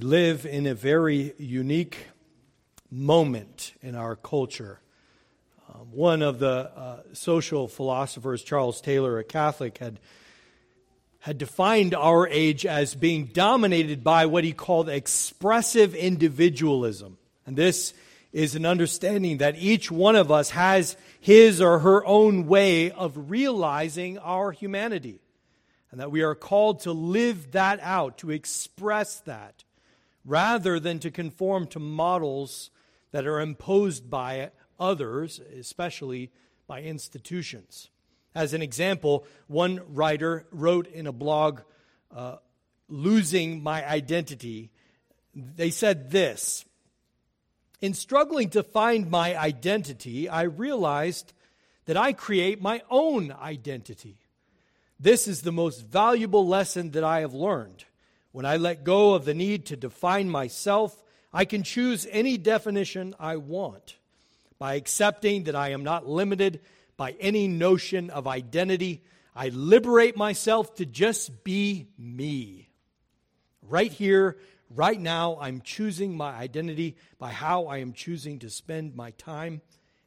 We live in a very unique moment in our culture. Um, one of the uh, social philosophers, Charles Taylor, a Catholic, had, had defined our age as being dominated by what he called expressive individualism. And this is an understanding that each one of us has his or her own way of realizing our humanity. And that we are called to live that out, to express that rather than to conform to models that are imposed by others, especially by institutions. As an example, one writer wrote in a blog, uh, Losing My Identity, they said this In struggling to find my identity, I realized that I create my own identity. This is the most valuable lesson that I have learned. When I let go of the need to define myself, I can choose any definition I want. By accepting that I am not limited by any notion of identity, I liberate myself to just be me. Right here, right now, I'm choosing my identity by how I am choosing to spend my time.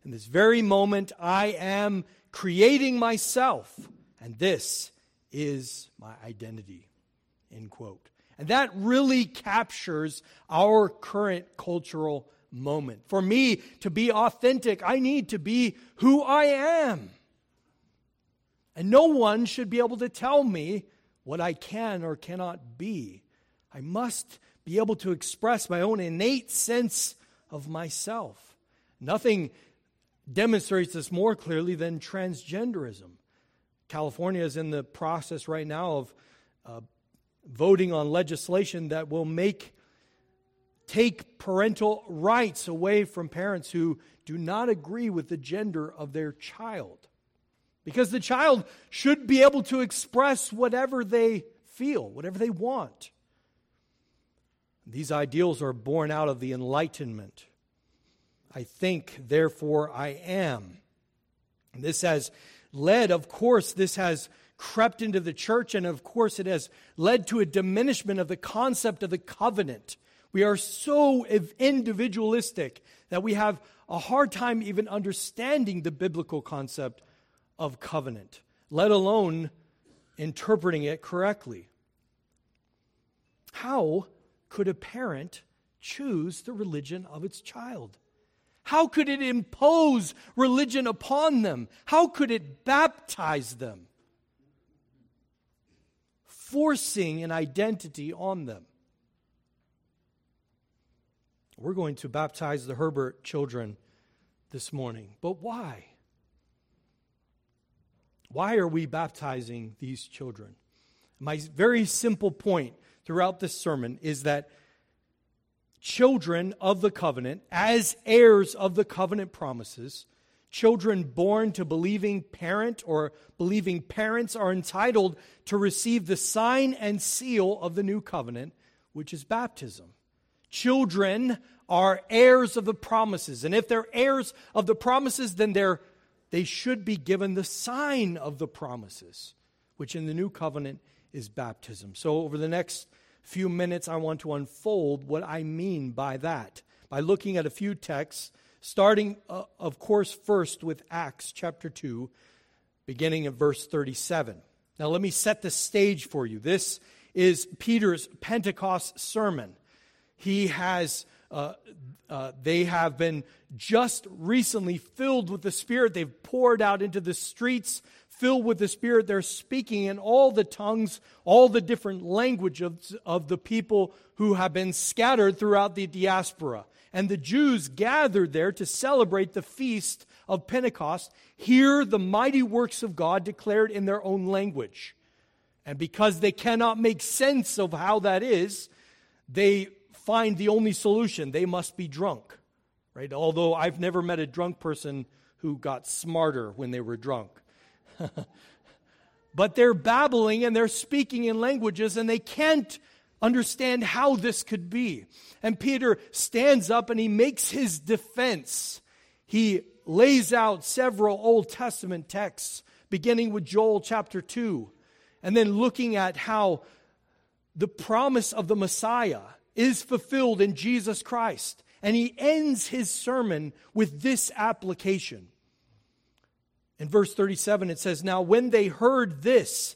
In this very moment, I am creating myself, and this is my identity. End quote. And that really captures our current cultural moment. For me to be authentic, I need to be who I am. And no one should be able to tell me what I can or cannot be. I must be able to express my own innate sense of myself. Nothing demonstrates this more clearly than transgenderism. California is in the process right now of uh, voting on legislation that will make take parental rights away from parents who do not agree with the gender of their child. Because the child should be able to express whatever they feel, whatever they want. These ideals are born out of the Enlightenment. I think, therefore I am. And this has led, of course, this has crept into the church, and of course, it has led to a diminishment of the concept of the covenant. We are so individualistic that we have a hard time even understanding the biblical concept of covenant, let alone interpreting it correctly. How could a parent choose the religion of its child? How could it impose religion upon them? How could it baptize them? Forcing an identity on them. We're going to baptize the Herbert children this morning. But why? Why are we baptizing these children? My very simple point throughout this sermon is that children of the covenant, as heirs of the covenant promises, Children born to believing parent or believing parents are entitled to receive the sign and seal of the new covenant, which is baptism. Children are heirs of the promises, and if they're heirs of the promises, then they're, they should be given the sign of the promises, which in the new covenant is baptism. So, over the next few minutes, I want to unfold what I mean by that by looking at a few texts starting, uh, of course, first with Acts chapter 2, beginning of verse 37. Now, let me set the stage for you. This is Peter's Pentecost sermon. He has, uh, uh, they have been just recently filled with the Spirit. They've poured out into the streets, filled with the Spirit. They're speaking in all the tongues, all the different languages of the people who have been scattered throughout the diaspora and the Jews gathered there to celebrate the feast of Pentecost hear the mighty works of God declared in their own language. And because they cannot make sense of how that is, they find the only solution they must be drunk. Right? Although I've never met a drunk person who got smarter when they were drunk. but they're babbling and they're speaking in languages and they can't understand how this could be. And Peter stands up and he makes his defense. He lays out several Old Testament texts, beginning with Joel chapter 2, and then looking at how the promise of the Messiah is fulfilled in Jesus Christ. And he ends his sermon with this application. In verse 37, it says, Now when they heard this,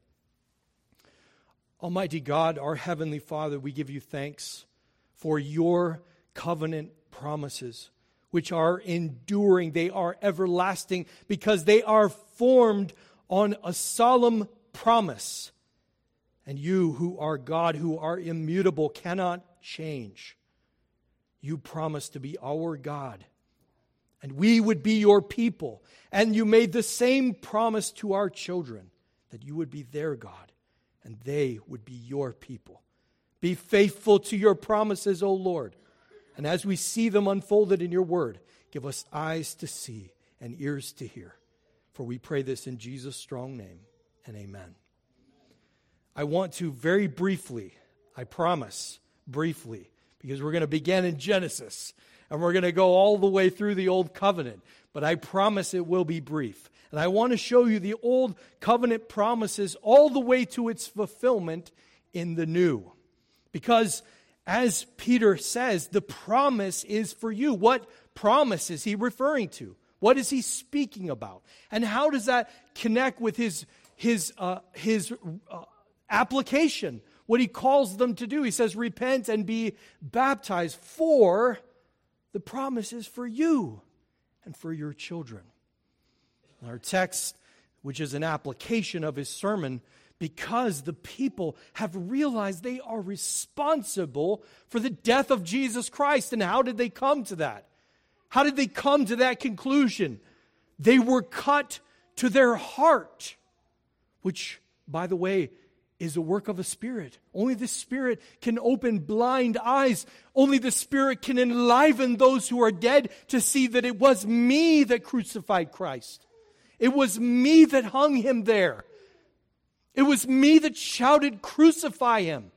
Almighty God, our Heavenly Father, we give you thanks for your covenant promises, which are enduring. They are everlasting because they are formed on a solemn promise. And you, who are God, who are immutable, cannot change. You promise to be our God, and we would be your people. And you made the same promise to our children that you would be their God, and they would be your people. Be faithful to your promises, O Lord. And as we see them unfolded in your word, give us eyes to see and ears to hear. For we pray this in Jesus' strong name, and amen. I want to very briefly, I promise, briefly, because we're going to begin in Genesis and we're going to go all the way through the Old Covenant, but I promise it will be brief. And I want to show you the Old Covenant promises all the way to its fulfillment in the New. Because as Peter says, the promise is for you. What promise is he referring to? What is he speaking about? And how does that connect with his, his, uh, his uh, application? What he calls them to do. He says, Repent and be baptized, for the promise is for you and for your children. Our text, which is an application of his sermon, because the people have realized they are responsible for the death of Jesus Christ. And how did they come to that? How did they come to that conclusion? They were cut to their heart, which, by the way, is a work of the Spirit. Only the Spirit can open blind eyes. Only the Spirit can enliven those who are dead to see that it was me that crucified Christ. It was me that hung him there. It was me that shouted, Crucify him.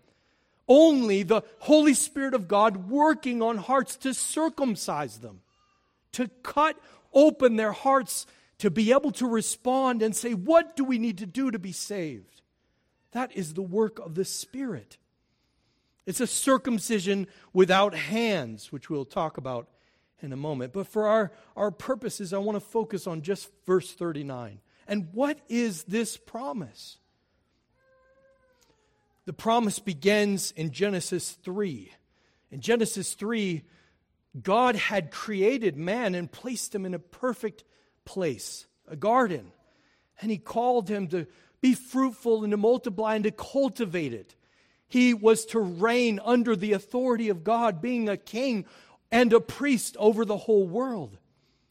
Only the Holy Spirit of God working on hearts to circumcise them, to cut open their hearts, to be able to respond and say, What do we need to do to be saved? That is the work of the Spirit. It's a circumcision without hands, which we'll talk about in a moment. But for our, our purposes, I want to focus on just verse 39. And what is this promise? The promise begins in Genesis 3. In Genesis 3, God had created man and placed him in a perfect place, a garden. And he called him to be fruitful and to multiply and to cultivate it. He was to reign under the authority of God, being a king and a priest over the whole world.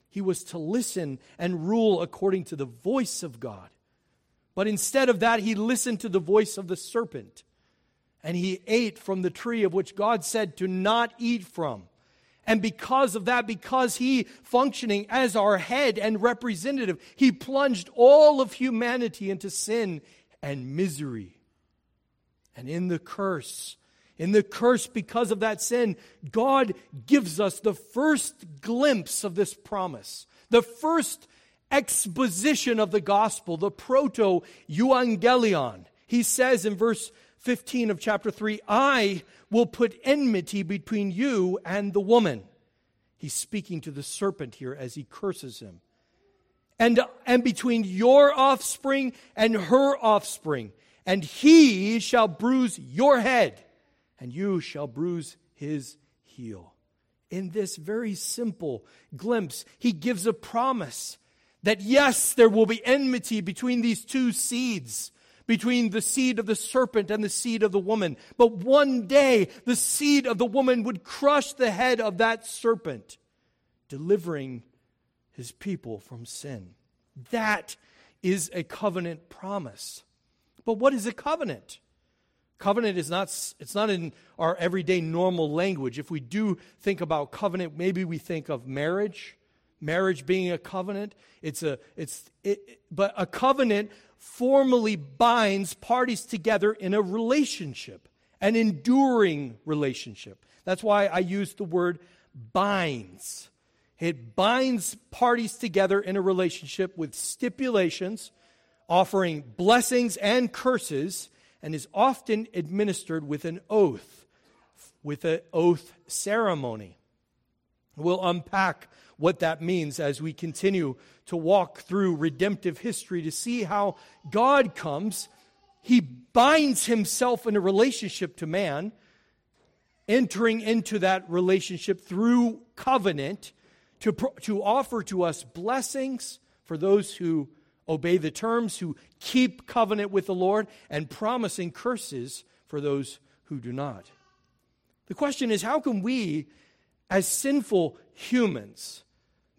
He was to listen and rule according to the voice of God. But instead of that, he listened to the voice of the serpent. And he ate from the tree of which God said to not eat from. And because of that, because he functioning as our head and representative, he plunged all of humanity into sin and misery. And in the curse, in the curse because of that sin, God gives us the first glimpse of this promise, the first exposition of the gospel, the proto euangelion. He says in verse 15 of chapter 3 I will put enmity between you and the woman. He's speaking to the serpent here as he curses him. And, and between your offspring and her offspring, and he shall bruise your head, and you shall bruise his heel. In this very simple glimpse, he gives a promise that yes, there will be enmity between these two seeds between the seed of the serpent and the seed of the woman. But one day, the seed of the woman would crush the head of that serpent, delivering his people from sin. That is a covenant promise. But what is a covenant? Covenant is not, it's not in our everyday normal language. If we do think about covenant, maybe we think of marriage, marriage being a covenant. It's a, it's, it, but a covenant formally binds parties together in a relationship, an enduring relationship. That's why I use the word binds. It binds parties together in a relationship with stipulations, offering blessings and curses, and is often administered with an oath, with an oath ceremony. We'll unpack what that means as we continue to walk through redemptive history to see how God comes. He binds himself in a relationship to man, entering into that relationship through covenant to, to offer to us blessings for those who obey the terms, who keep covenant with the Lord, and promising curses for those who do not. The question is how can we, as sinful humans,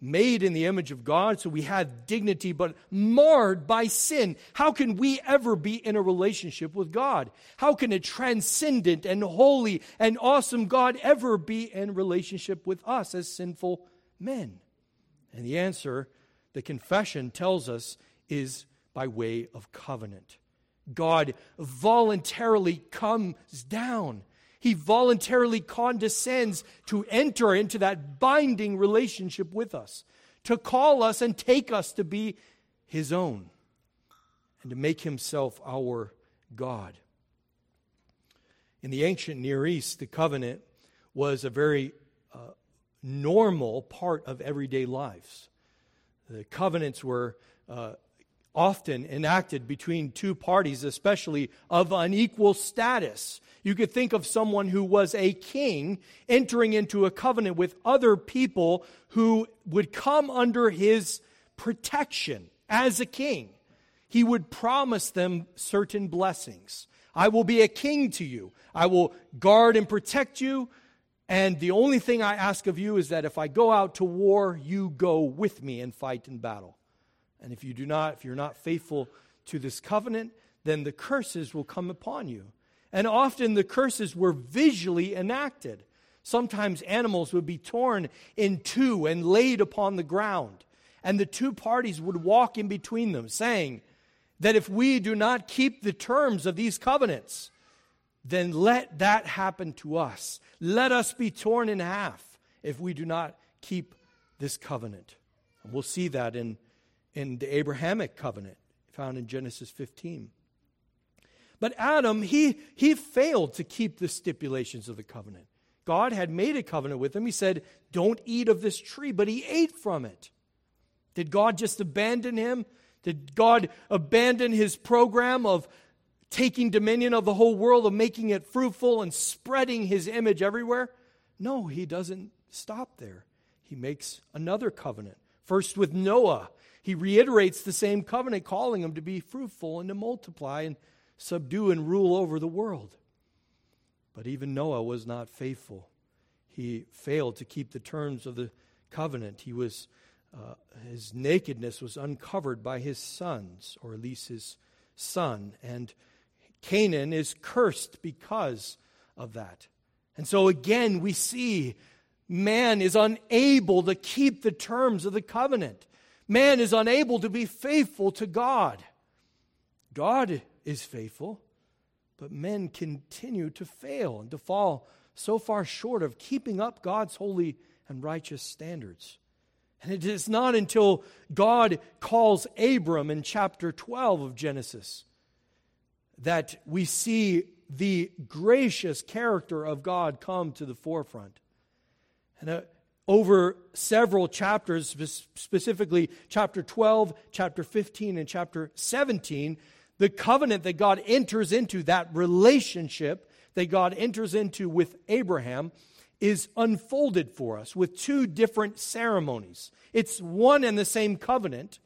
made in the image of God, so we have dignity, but marred by sin. How can we ever be in a relationship with God? How can a transcendent and holy and awesome God ever be in relationship with us as sinful men? And the answer, the confession tells us, is by way of covenant. God voluntarily comes down. He voluntarily condescends to enter into that binding relationship with us, to call us and take us to be His own, and to make Himself our God. In the ancient Near East, the covenant was a very uh, normal part of everyday lives. The covenants were uh, often enacted between two parties, especially of unequal status. You could think of someone who was a king entering into a covenant with other people who would come under his protection as a king. He would promise them certain blessings. I will be a king to you. I will guard and protect you. And the only thing I ask of you is that if I go out to war, you go with me and fight in battle. And if you do not, if you're not faithful to this covenant, then the curses will come upon you. And often the curses were visually enacted. Sometimes animals would be torn in two and laid upon the ground. And the two parties would walk in between them, saying that if we do not keep the terms of these covenants, then let that happen to us. Let us be torn in half if we do not keep this covenant. And we'll see that in, in the Abrahamic covenant found in Genesis 15. But Adam, he, he failed to keep the stipulations of the covenant. God had made a covenant with him. He said, Don't eat of this tree, but he ate from it. Did God just abandon him? Did God abandon his program of taking dominion of the whole world, of making it fruitful and spreading his image everywhere? No, he doesn't stop there. He makes another covenant. First with Noah. He reiterates the same covenant, calling him to be fruitful and to multiply and subdue and rule over the world. But even Noah was not faithful. He failed to keep the terms of the covenant. He was, uh, his nakedness was uncovered by his sons, or at least his son. And Canaan is cursed because of that. And so again, we see man is unable to keep the terms of the covenant. Man is unable to be faithful to God. God is faithful, but men continue to fail and to fall so far short of keeping up God's holy and righteous standards. And it is not until God calls Abram in chapter 12 of Genesis that we see the gracious character of God come to the forefront. And uh, over several chapters, specifically chapter 12, chapter 15, and chapter 17, the covenant that God enters into, that relationship that God enters into with Abraham, is unfolded for us with two different ceremonies. It's one and the same covenant,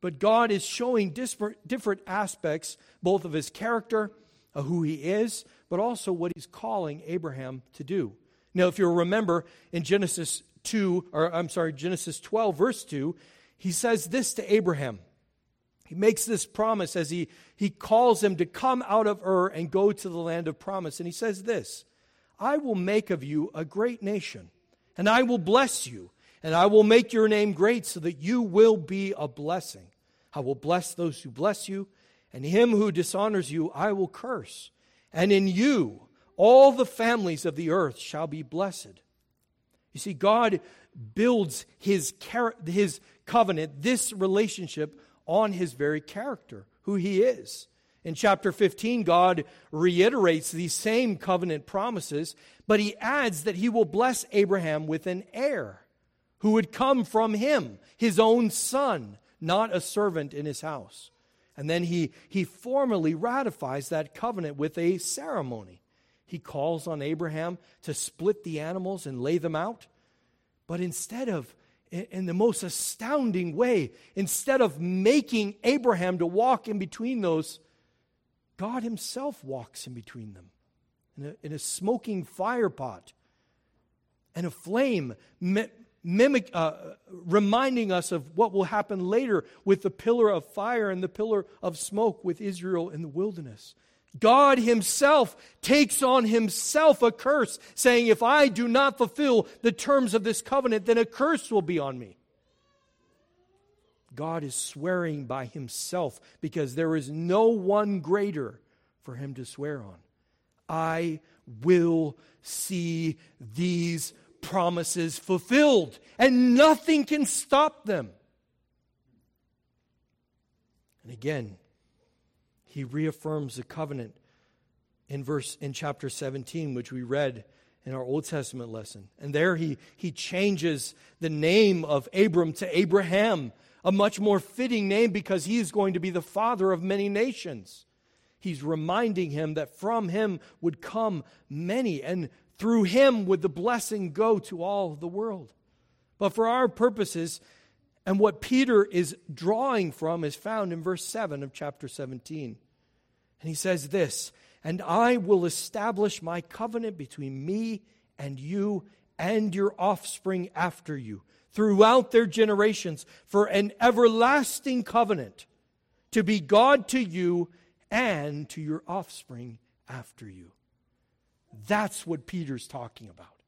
but God is showing different aspects, both of his character, of who he is, but also what he's calling Abraham to do. Now, if you'll remember in Genesis 2, or I'm sorry, Genesis 12, verse 2, he says this to Abraham. He makes this promise as he, he calls him to come out of Ur and go to the land of promise. And he says this I will make of you a great nation, and I will bless you, and I will make your name great so that you will be a blessing. I will bless those who bless you, and him who dishonors you I will curse. And in you all the families of the earth shall be blessed. You see, God builds his, his covenant, this relationship, on his very character, who he is. In chapter 15, God reiterates these same covenant promises, but he adds that he will bless Abraham with an heir who would come from him, his own son, not a servant in his house. And then he, he formally ratifies that covenant with a ceremony. He calls on Abraham to split the animals and lay them out. But instead of, in the most astounding way, instead of making Abraham to walk in between those, God Himself walks in between them in a, in a smoking fire pot and a flame mimic, uh, reminding us of what will happen later with the pillar of fire and the pillar of smoke with Israel in the wilderness. God Himself takes on Himself a curse, saying, If I do not fulfill the terms of this covenant, then a curse will be on me. God is swearing by Himself because there is no one greater for Him to swear on. I will see these promises fulfilled, and nothing can stop them. And again, he reaffirms the covenant in verse in chapter 17 which we read in our Old Testament lesson. And there he he changes the name of Abram to Abraham, a much more fitting name because he is going to be the father of many nations. He's reminding him that from him would come many and through him would the blessing go to all the world. But for our purposes, and what Peter is drawing from is found in verse 7 of chapter 17. And he says this And I will establish my covenant between me and you and your offspring after you throughout their generations for an everlasting covenant to be God to you and to your offspring after you. That's what Peter's talking about.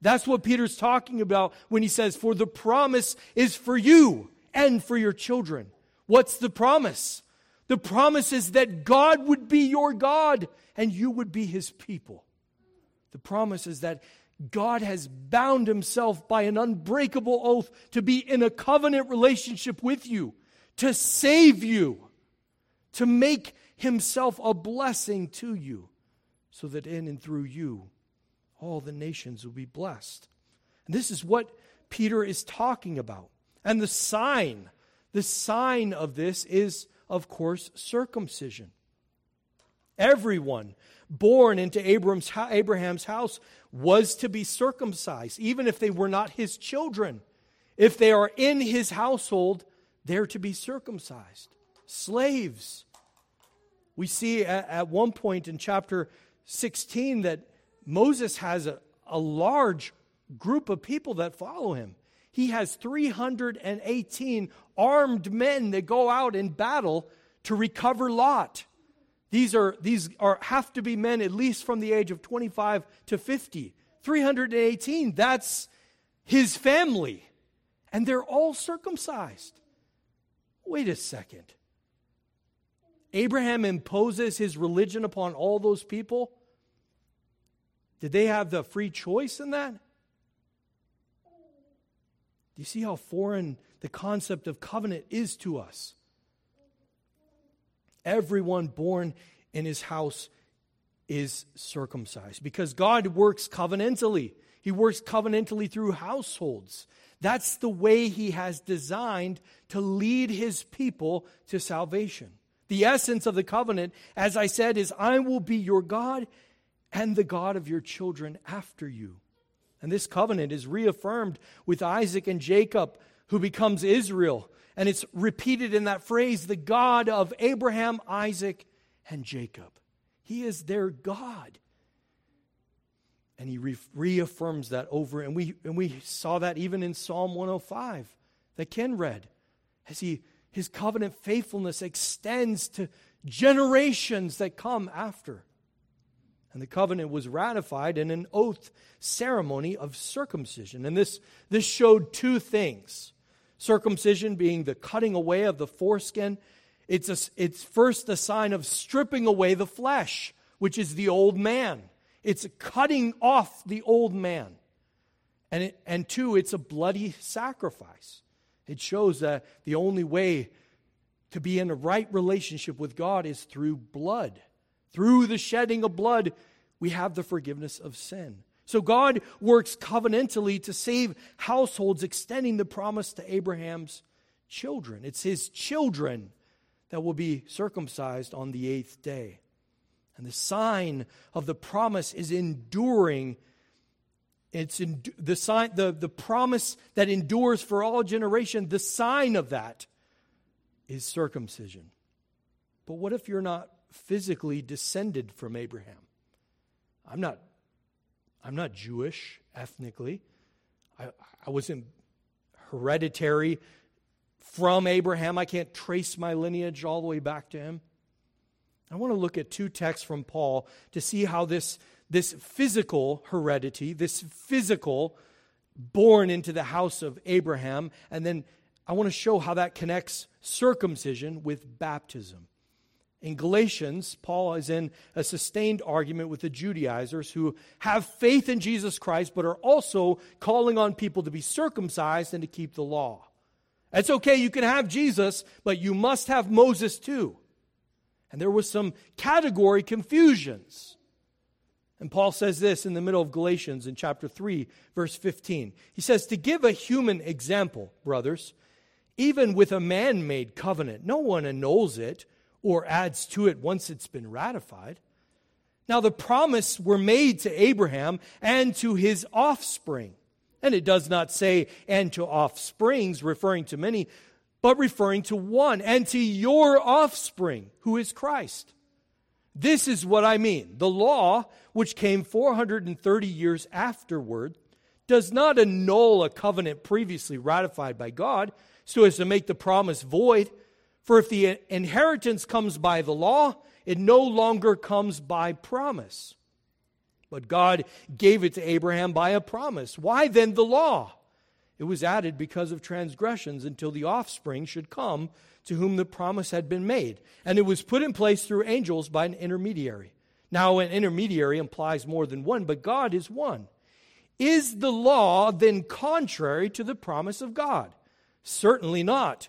That's what Peter's talking about when he says, For the promise is for you and for your children. What's the promise? The promise is that God would be your God and you would be his people. The promise is that God has bound himself by an unbreakable oath to be in a covenant relationship with you, to save you, to make himself a blessing to you, so that in and through you, all the nations will be blessed. And this is what Peter is talking about. And the sign, the sign of this is, of course, circumcision. Everyone born into Abraham's, Abraham's house was to be circumcised, even if they were not his children. If they are in his household, they're to be circumcised. Slaves. We see at, at one point in chapter 16 that Moses has a, a large group of people that follow him. He has 318 armed men that go out in battle to recover Lot. These are these are have to be men at least from the age of 25 to 50. 318, that's his family. And they're all circumcised. Wait a second. Abraham imposes his religion upon all those people? Did they have the free choice in that? Do you see how foreign the concept of covenant is to us? Everyone born in his house is circumcised because God works covenantally. He works covenantally through households. That's the way he has designed to lead his people to salvation. The essence of the covenant, as I said, is I will be your God and the God of your children after you. And this covenant is reaffirmed with Isaac and Jacob, who becomes Israel. And it's repeated in that phrase the God of Abraham, Isaac, and Jacob. He is their God. And he re- reaffirms that over. And we, and we saw that even in Psalm 105 that Ken read as he His covenant faithfulness extends to generations that come after. And the covenant was ratified in an oath ceremony of circumcision. And this, this showed two things circumcision being the cutting away of the foreskin. It's, a, it's first a sign of stripping away the flesh, which is the old man. It's cutting off the old man. And, it, and two, it's a bloody sacrifice. It shows that the only way to be in a right relationship with God is through blood. Through the shedding of blood, we have the forgiveness of sin. So God works covenantally to save households, extending the promise to Abraham's children. It's his children that will be circumcised on the eighth day. And the sign of the promise is enduring. It's in, the sign, the, the promise that endures for all generation. The sign of that is circumcision. But what if you're not physically descended from Abraham? I'm not, I'm not Jewish ethnically. I, I wasn't hereditary from Abraham. I can't trace my lineage all the way back to him. I want to look at two texts from Paul to see how this, this physical heredity, this physical born into the house of Abraham, and then I want to show how that connects circumcision with baptism. In Galatians, Paul is in a sustained argument with the Judaizers who have faith in Jesus Christ but are also calling on people to be circumcised and to keep the law. It's okay, you can have Jesus, but you must have Moses too. And there was some category confusions. And Paul says this in the middle of Galatians in chapter 3, verse 15. He says, To give a human example, brothers, even with a man made covenant, no one annuls it or adds to it once it's been ratified. Now, the promise were made to Abraham and to his offspring. And it does not say, and to offsprings, referring to many, but referring to one, and to your offspring, who is Christ. This is what I mean. The law, which came 430 years afterward, does not annul a covenant previously ratified by God so as to make the promise void. For if the inheritance comes by the law, it no longer comes by promise. But God gave it to Abraham by a promise. Why then the law? It was added because of transgressions until the offspring should come to whom the promise had been made. And it was put in place through angels by an intermediary. Now, an intermediary implies more than one, but God is one. Is the law then contrary to the promise of God? Certainly not.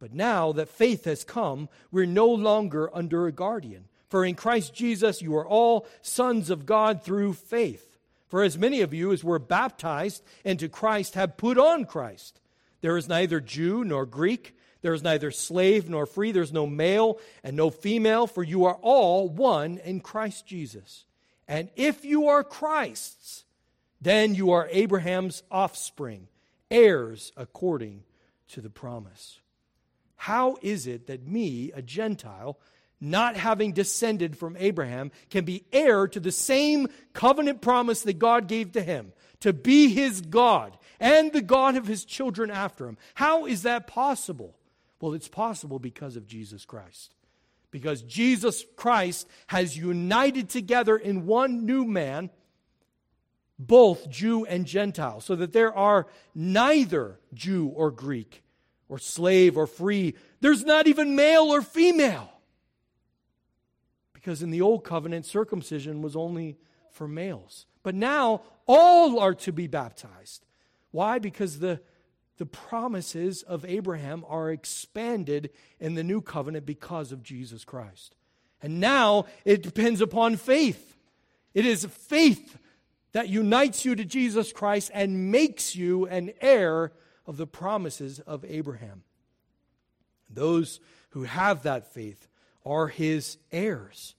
But now that faith has come, we're no longer under a guardian. For in Christ Jesus you are all sons of God through faith. For as many of you as were baptized into Christ have put on Christ. There is neither Jew nor Greek, there is neither slave nor free, there's no male and no female, for you are all one in Christ Jesus. And if you are Christ's, then you are Abraham's offspring, heirs according to the promise. How is it that me, a Gentile, not having descended from Abraham, can be heir to the same covenant promise that God gave to him to be his God and the God of his children after him? How is that possible? Well, it's possible because of Jesus Christ. Because Jesus Christ has united together in one new man both Jew and Gentile, so that there are neither Jew or Greek, or slave or free. There's not even male or female. Because in the old covenant, circumcision was only for males. But now all are to be baptized. Why? Because the, the promises of Abraham are expanded in the new covenant because of Jesus Christ. And now it depends upon faith. It is faith that unites you to Jesus Christ and makes you an heir of the promises of Abraham. Those who have that faith are his heirs.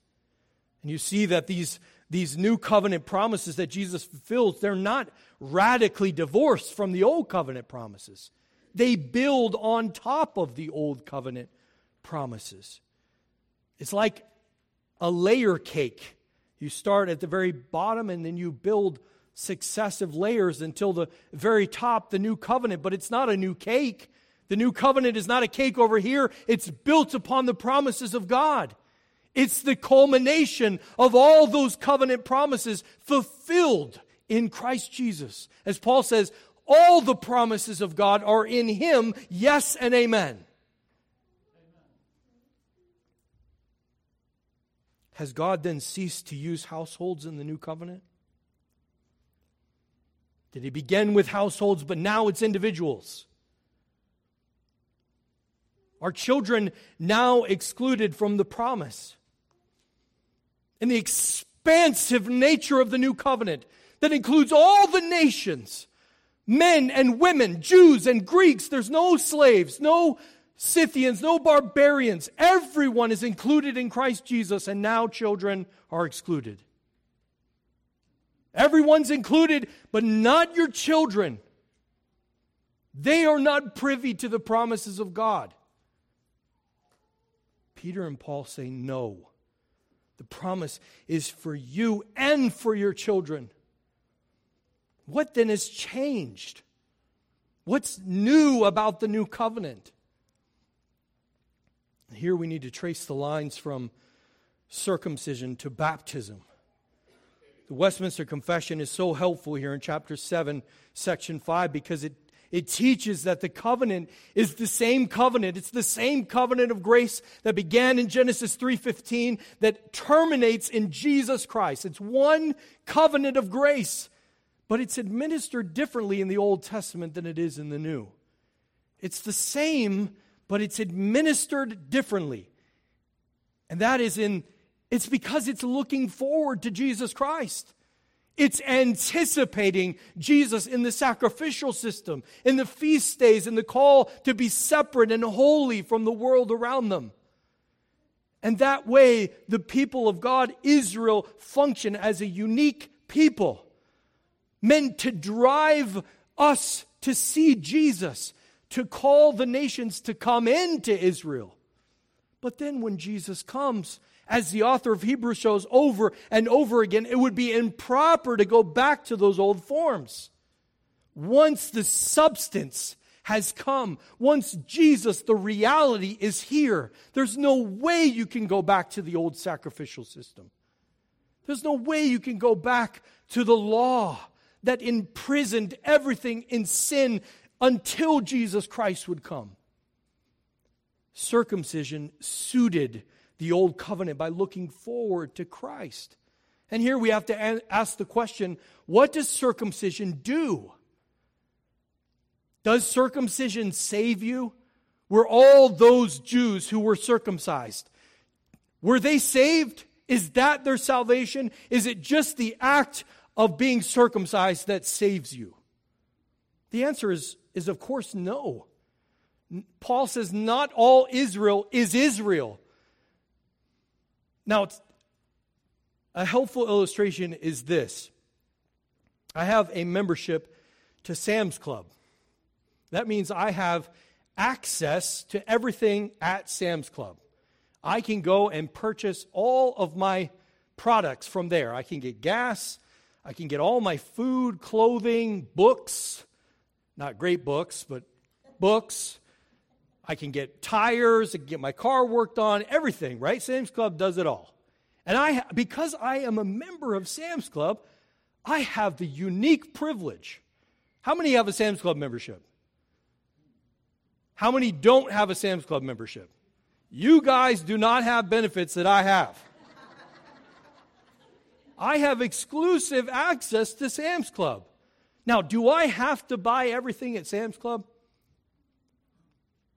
And you see that these, these new covenant promises that Jesus fulfills, they're not radically divorced from the old covenant promises. They build on top of the old covenant promises. It's like a layer cake. You start at the very bottom and then you build successive layers until the very top, the new covenant. But it's not a new cake. The new covenant is not a cake over here, it's built upon the promises of God. It's the culmination of all those covenant promises fulfilled in Christ Jesus. As Paul says, all the promises of God are in Him, yes and amen. Has God then ceased to use households in the new covenant? Did He begin with households, but now it's individuals? Are children now excluded from the promise? And the expansive nature of the new covenant that includes all the nations, men and women, Jews and Greeks. There's no slaves, no Scythians, no barbarians. Everyone is included in Christ Jesus, and now children are excluded. Everyone's included, but not your children. They are not privy to the promises of God. Peter and Paul say, No. The promise is for you and for your children. What then has changed? What's new about the new covenant? Here we need to trace the lines from circumcision to baptism. The Westminster Confession is so helpful here in chapter 7, section 5, because it it teaches that the covenant is the same covenant. It's the same covenant of grace that began in Genesis 3:15 that terminates in Jesus Christ. It's one covenant of grace, but it's administered differently in the Old Testament than it is in the New. It's the same, but it's administered differently. And that is in it's because it's looking forward to Jesus Christ. It's anticipating Jesus in the sacrificial system, in the feast days, in the call to be separate and holy from the world around them. And that way, the people of God, Israel, function as a unique people, meant to drive us to see Jesus, to call the nations to come into Israel. But then when Jesus comes, as the author of Hebrews shows over and over again, it would be improper to go back to those old forms. Once the substance has come, once Jesus, the reality, is here, there's no way you can go back to the old sacrificial system. There's no way you can go back to the law that imprisoned everything in sin until Jesus Christ would come. Circumcision suited the old covenant by looking forward to Christ. And here we have to ask the question what does circumcision do? Does circumcision save you? Were all those Jews who were circumcised, were they saved? Is that their salvation? Is it just the act of being circumcised that saves you? The answer is, is of course no. Paul says not all Israel is Israel. Now, a helpful illustration is this I have a membership to Sam's Club. That means I have access to everything at Sam's Club. I can go and purchase all of my products from there. I can get gas, I can get all my food, clothing, books, not great books, but books, I can get tires, I can get my car worked on, everything, right? Sam's Club does it all. And I, because I am a member of Sam's Club, I have the unique privilege. How many have a Sam's Club membership? How many don't have a Sam's Club membership? You guys do not have benefits that I have. I have exclusive access to Sam's Club. Now, do I have to buy everything at Sam's Club?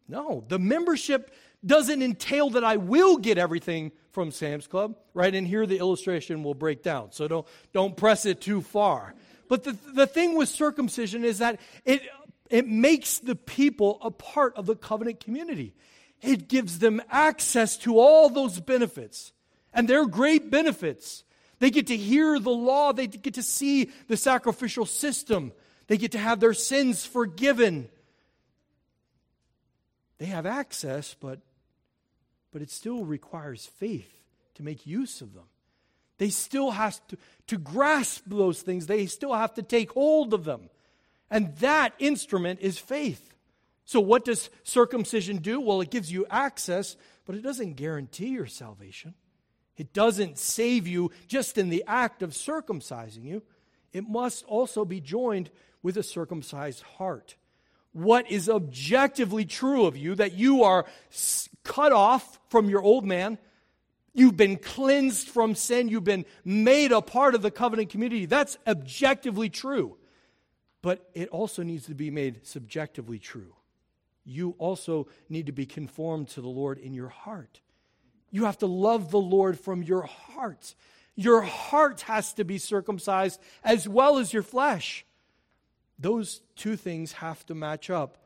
No, the membership doesn't entail that I will get everything from Sam's Club, right? And here the illustration will break down. So don't, don't press it too far. But the, the thing with circumcision is that it, it makes the people a part of the covenant community. it gives them access to all those benefits. And they're great benefits. They get to hear the law, they get to see the sacrificial system, they get to have their sins forgiven. They have access, but, but it still requires faith to make use of them. They still have to, to grasp those things, they still have to take hold of them. And that instrument is faith. So, what does circumcision do? Well, it gives you access, but it doesn't guarantee your salvation. It doesn't save you just in the act of circumcising you. It must also be joined with a circumcised heart. What is objectively true of you that you are cut off from your old man, you've been cleansed from sin, you've been made a part of the covenant community. That's objectively true. But it also needs to be made subjectively true you also need to be conformed to the Lord in your heart. You have to love the Lord from your heart. Your heart has to be circumcised as well as your flesh. Those two things have to match up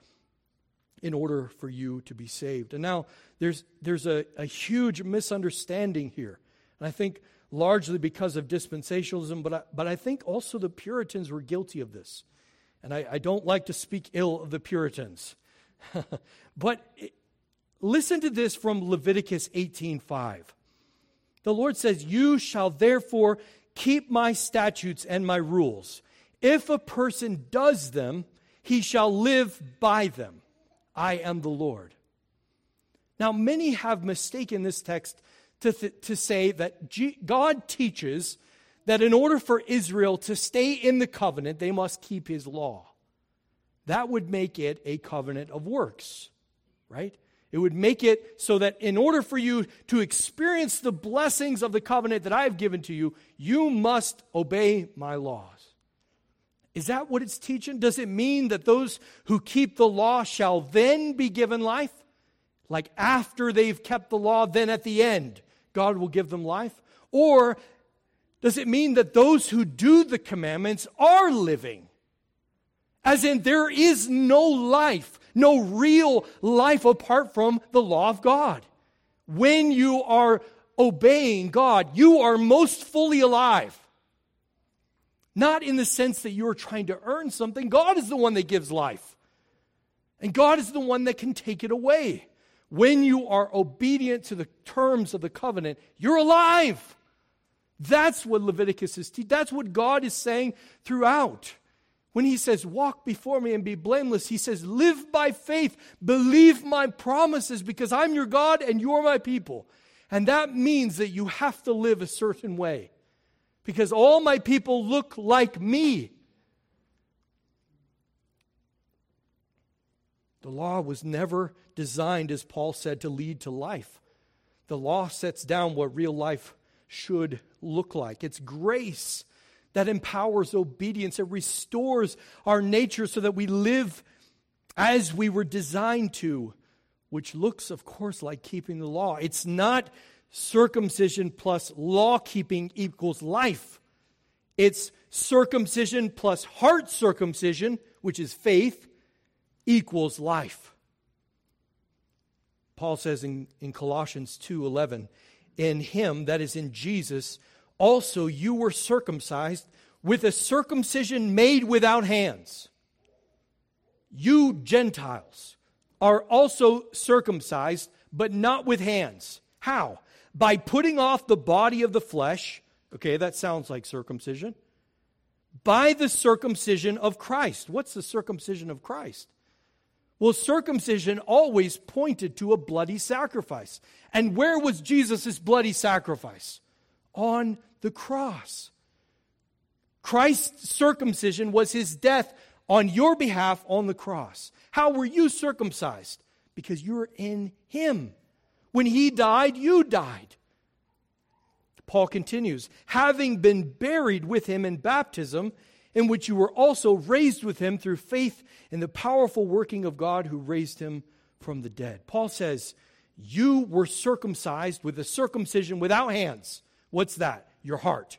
in order for you to be saved. And now there's, there's a, a huge misunderstanding here. And I think largely because of dispensationalism, but I, but I think also the Puritans were guilty of this. And I, I don't like to speak ill of the Puritans. but listen to this from Leviticus 18:5. The Lord says, "You shall therefore keep my statutes and my rules. If a person does them, he shall live by them. I am the Lord." Now, many have mistaken this text to, th- to say that G- God teaches that in order for Israel to stay in the covenant, they must keep his law that would make it a covenant of works, right? It would make it so that in order for you to experience the blessings of the covenant that I have given to you, you must obey my laws. Is that what it's teaching? Does it mean that those who keep the law shall then be given life? Like after they've kept the law, then at the end, God will give them life? Or does it mean that those who do the commandments are living? As in, there is no life, no real life apart from the law of God. When you are obeying God, you are most fully alive. Not in the sense that you are trying to earn something. God is the one that gives life. And God is the one that can take it away. When you are obedient to the terms of the covenant, you're alive. That's what Leviticus is teaching. That's what God is saying throughout. When he says, Walk before me and be blameless, he says, Live by faith, believe my promises, because I'm your God and you're my people. And that means that you have to live a certain way, because all my people look like me. The law was never designed, as Paul said, to lead to life. The law sets down what real life should look like. It's grace that empowers obedience. It restores our nature so that we live as we were designed to, which looks, of course, like keeping the law. It's not circumcision plus law keeping equals life. It's circumcision plus heart circumcision, which is faith, equals life. Paul says in, in Colossians 2:11, in him that is in Jesus also you were circumcised with a circumcision made without hands. You Gentiles are also circumcised, but not with hands. How? By putting off the body of the flesh. Okay, that sounds like circumcision. By the circumcision of Christ. What's the circumcision of Christ? Well, circumcision always pointed to a bloody sacrifice. And where was Jesus' bloody sacrifice? On the cross. Christ's circumcision was his death on your behalf on the cross. How were you circumcised? Because you were in him. When he died, you died. Paul continues, having been buried with him in baptism, in which you were also raised with him through faith in the powerful working of God who raised him from the dead. Paul says, You were circumcised with a circumcision without hands. What's that? your heart.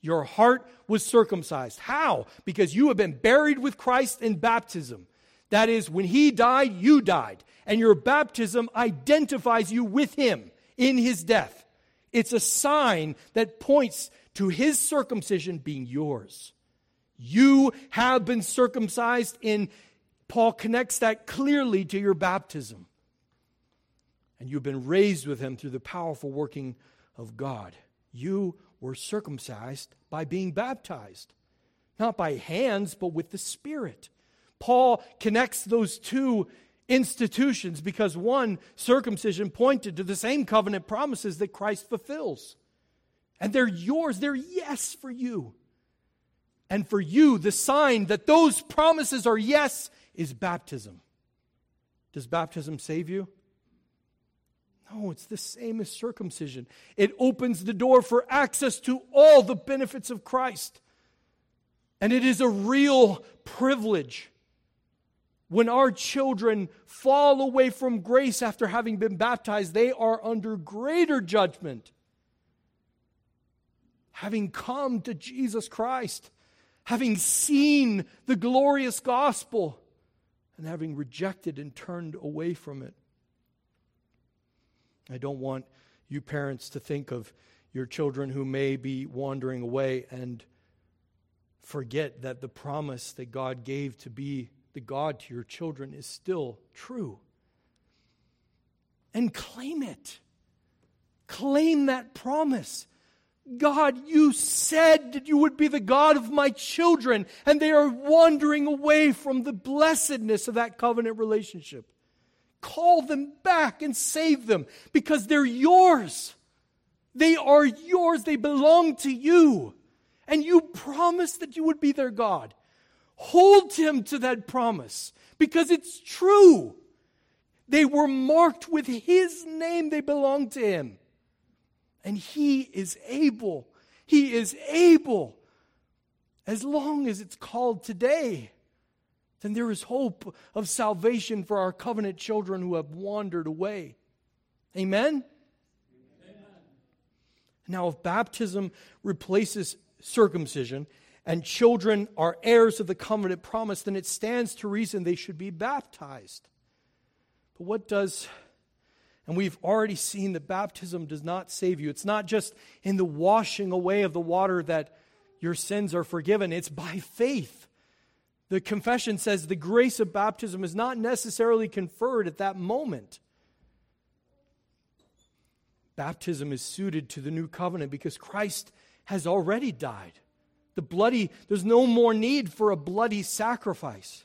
Your heart was circumcised. How? Because you have been buried with Christ in baptism. That is, when he died, you died. And your baptism identifies you with him in his death. It's a sign that points to his circumcision being yours. You have been circumcised in, Paul connects that clearly to your baptism. And you've been raised with him through the powerful working of God. You were circumcised by being baptized, not by hands, but with the Spirit. Paul connects those two institutions because one, circumcision, pointed to the same covenant promises that Christ fulfills. And they're yours, they're yes for you. And for you, the sign that those promises are yes is baptism. Does baptism save you? No, it's the same as circumcision. It opens the door for access to all the benefits of Christ. And it is a real privilege when our children fall away from grace after having been baptized, they are under greater judgment. Having come to Jesus Christ, having seen the glorious gospel, and having rejected and turned away from it. I don't want you parents to think of your children who may be wandering away and forget that the promise that God gave to be the God to your children is still true. And claim it. Claim that promise. God, you said that you would be the God of my children, and they are wandering away from the blessedness of that covenant relationship. Call them back and save them because they're yours. They are yours. They belong to you. And you promised that you would be their God. Hold him to that promise because it's true. They were marked with his name, they belong to him. And he is able. He is able. As long as it's called today then there is hope of salvation for our covenant children who have wandered away. Amen? Amen? Now, if baptism replaces circumcision and children are heirs of the covenant promise, then it stands to reason they should be baptized. But what does, and we've already seen that baptism does not save you. It's not just in the washing away of the water that your sins are forgiven, it's by faith. The confession says the grace of baptism is not necessarily conferred at that moment. Baptism is suited to the new covenant because Christ has already died. The bloody, there's no more need for a bloody sacrifice.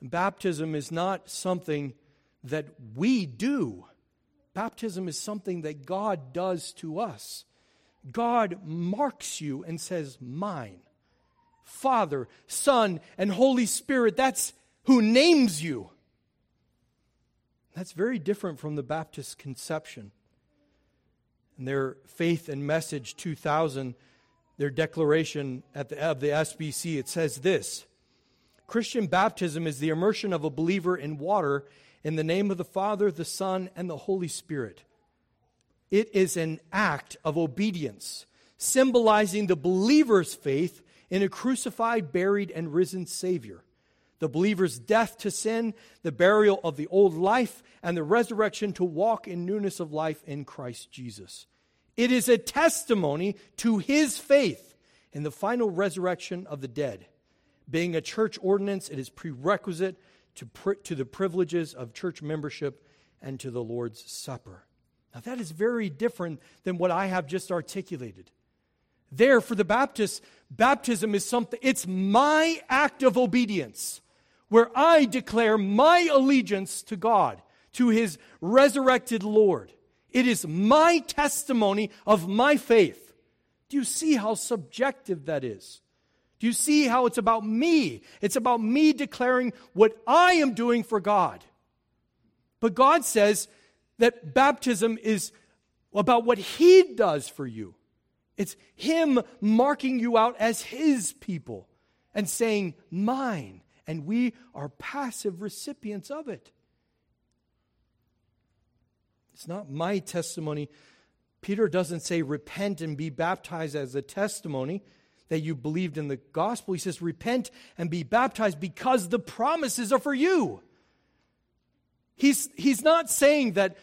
Baptism is not something that we do. Baptism is something that God does to us. God marks you and says, Mine. Father, Son, and Holy Spirit. That's who names you. That's very different from the Baptist conception. And their Faith and Message 2000, their declaration at the, of the SBC, it says this Christian baptism is the immersion of a believer in water in the name of the Father, the Son, and the Holy Spirit. It is an act of obedience, symbolizing the believer's faith in a crucified, buried, and risen Savior. The believer's death to sin, the burial of the old life, and the resurrection to walk in newness of life in Christ Jesus. It is a testimony to his faith in the final resurrection of the dead. Being a church ordinance, it is prerequisite to, to the privileges of church membership and to the Lord's Supper. Now, that is very different than what I have just articulated. There, for the Baptists, baptism is something, it's my act of obedience where I declare my allegiance to God, to his resurrected Lord. It is my testimony of my faith. Do you see how subjective that is? Do you see how it's about me? It's about me declaring what I am doing for God. But God says that baptism is about what He does for you. It's Him marking you out as His people and saying, Mine. And we are passive recipients of it. It's not my testimony. Peter doesn't say repent and be baptized as a testimony. that you believed in the gospel. He says, Repent and be baptized because the promises are for you. He's, he's not saying that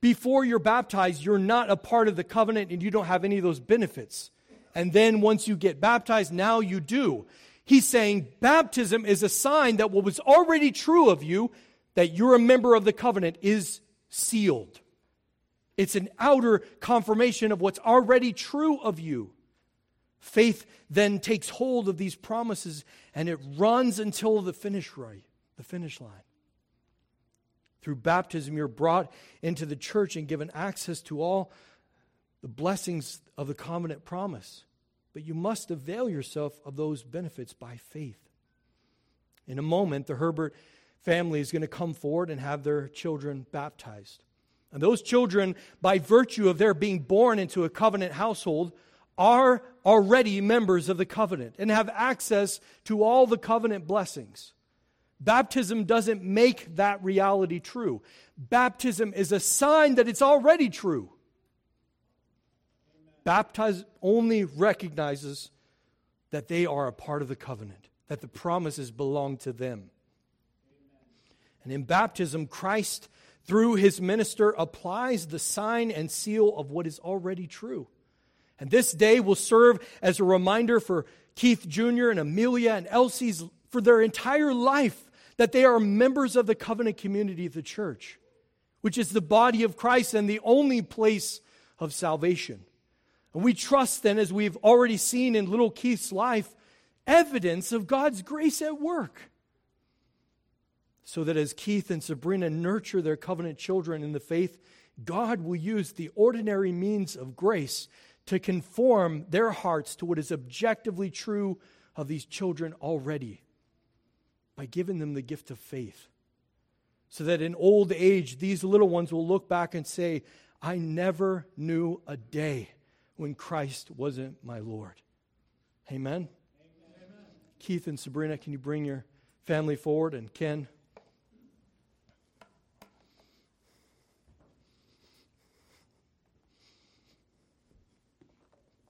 before you're baptized, you're not a part of the covenant and you don't have any of those benefits. And then once you get baptized, now you do. He's saying baptism is a sign that what was already true of you, that you're a member of the covenant, is sealed. It's an outer confirmation of what's already true of you. Faith then takes hold of these promises and it runs until the finish right, the finish line. Through baptism, you're brought into the church and given access to all the blessings of the covenant promise. But you must avail yourself of those benefits by faith. In a moment, the Herbert family is going to come forward and have their children baptized. And those children, by virtue of their being born into a covenant household, are already members of the covenant and have access to all the covenant blessings. Baptism doesn't make that reality true. Baptism is a sign that it's already true. Baptized only recognizes that they are a part of the covenant, that the promises belong to them. And in baptism, Christ, through his minister, applies the sign and seal of what is already true. And this day will serve as a reminder for Keith Jr. and Amelia and Elsie's for their entire life that they are members of the covenant community of the church, which is the body of Christ and the only place of salvation. And we trust then, as we've already seen in little Keith's life, evidence of God's grace at work. So that as Keith and Sabrina nurture their covenant children in the faith, God will use the ordinary means of grace to conform their hearts to what is objectively true of these children already by giving them the gift of faith. So that in old age, these little ones will look back and say, I never knew a day when Christ wasn't my Lord. Amen? Amen. Keith and Sabrina, can you bring your family forward? And Ken,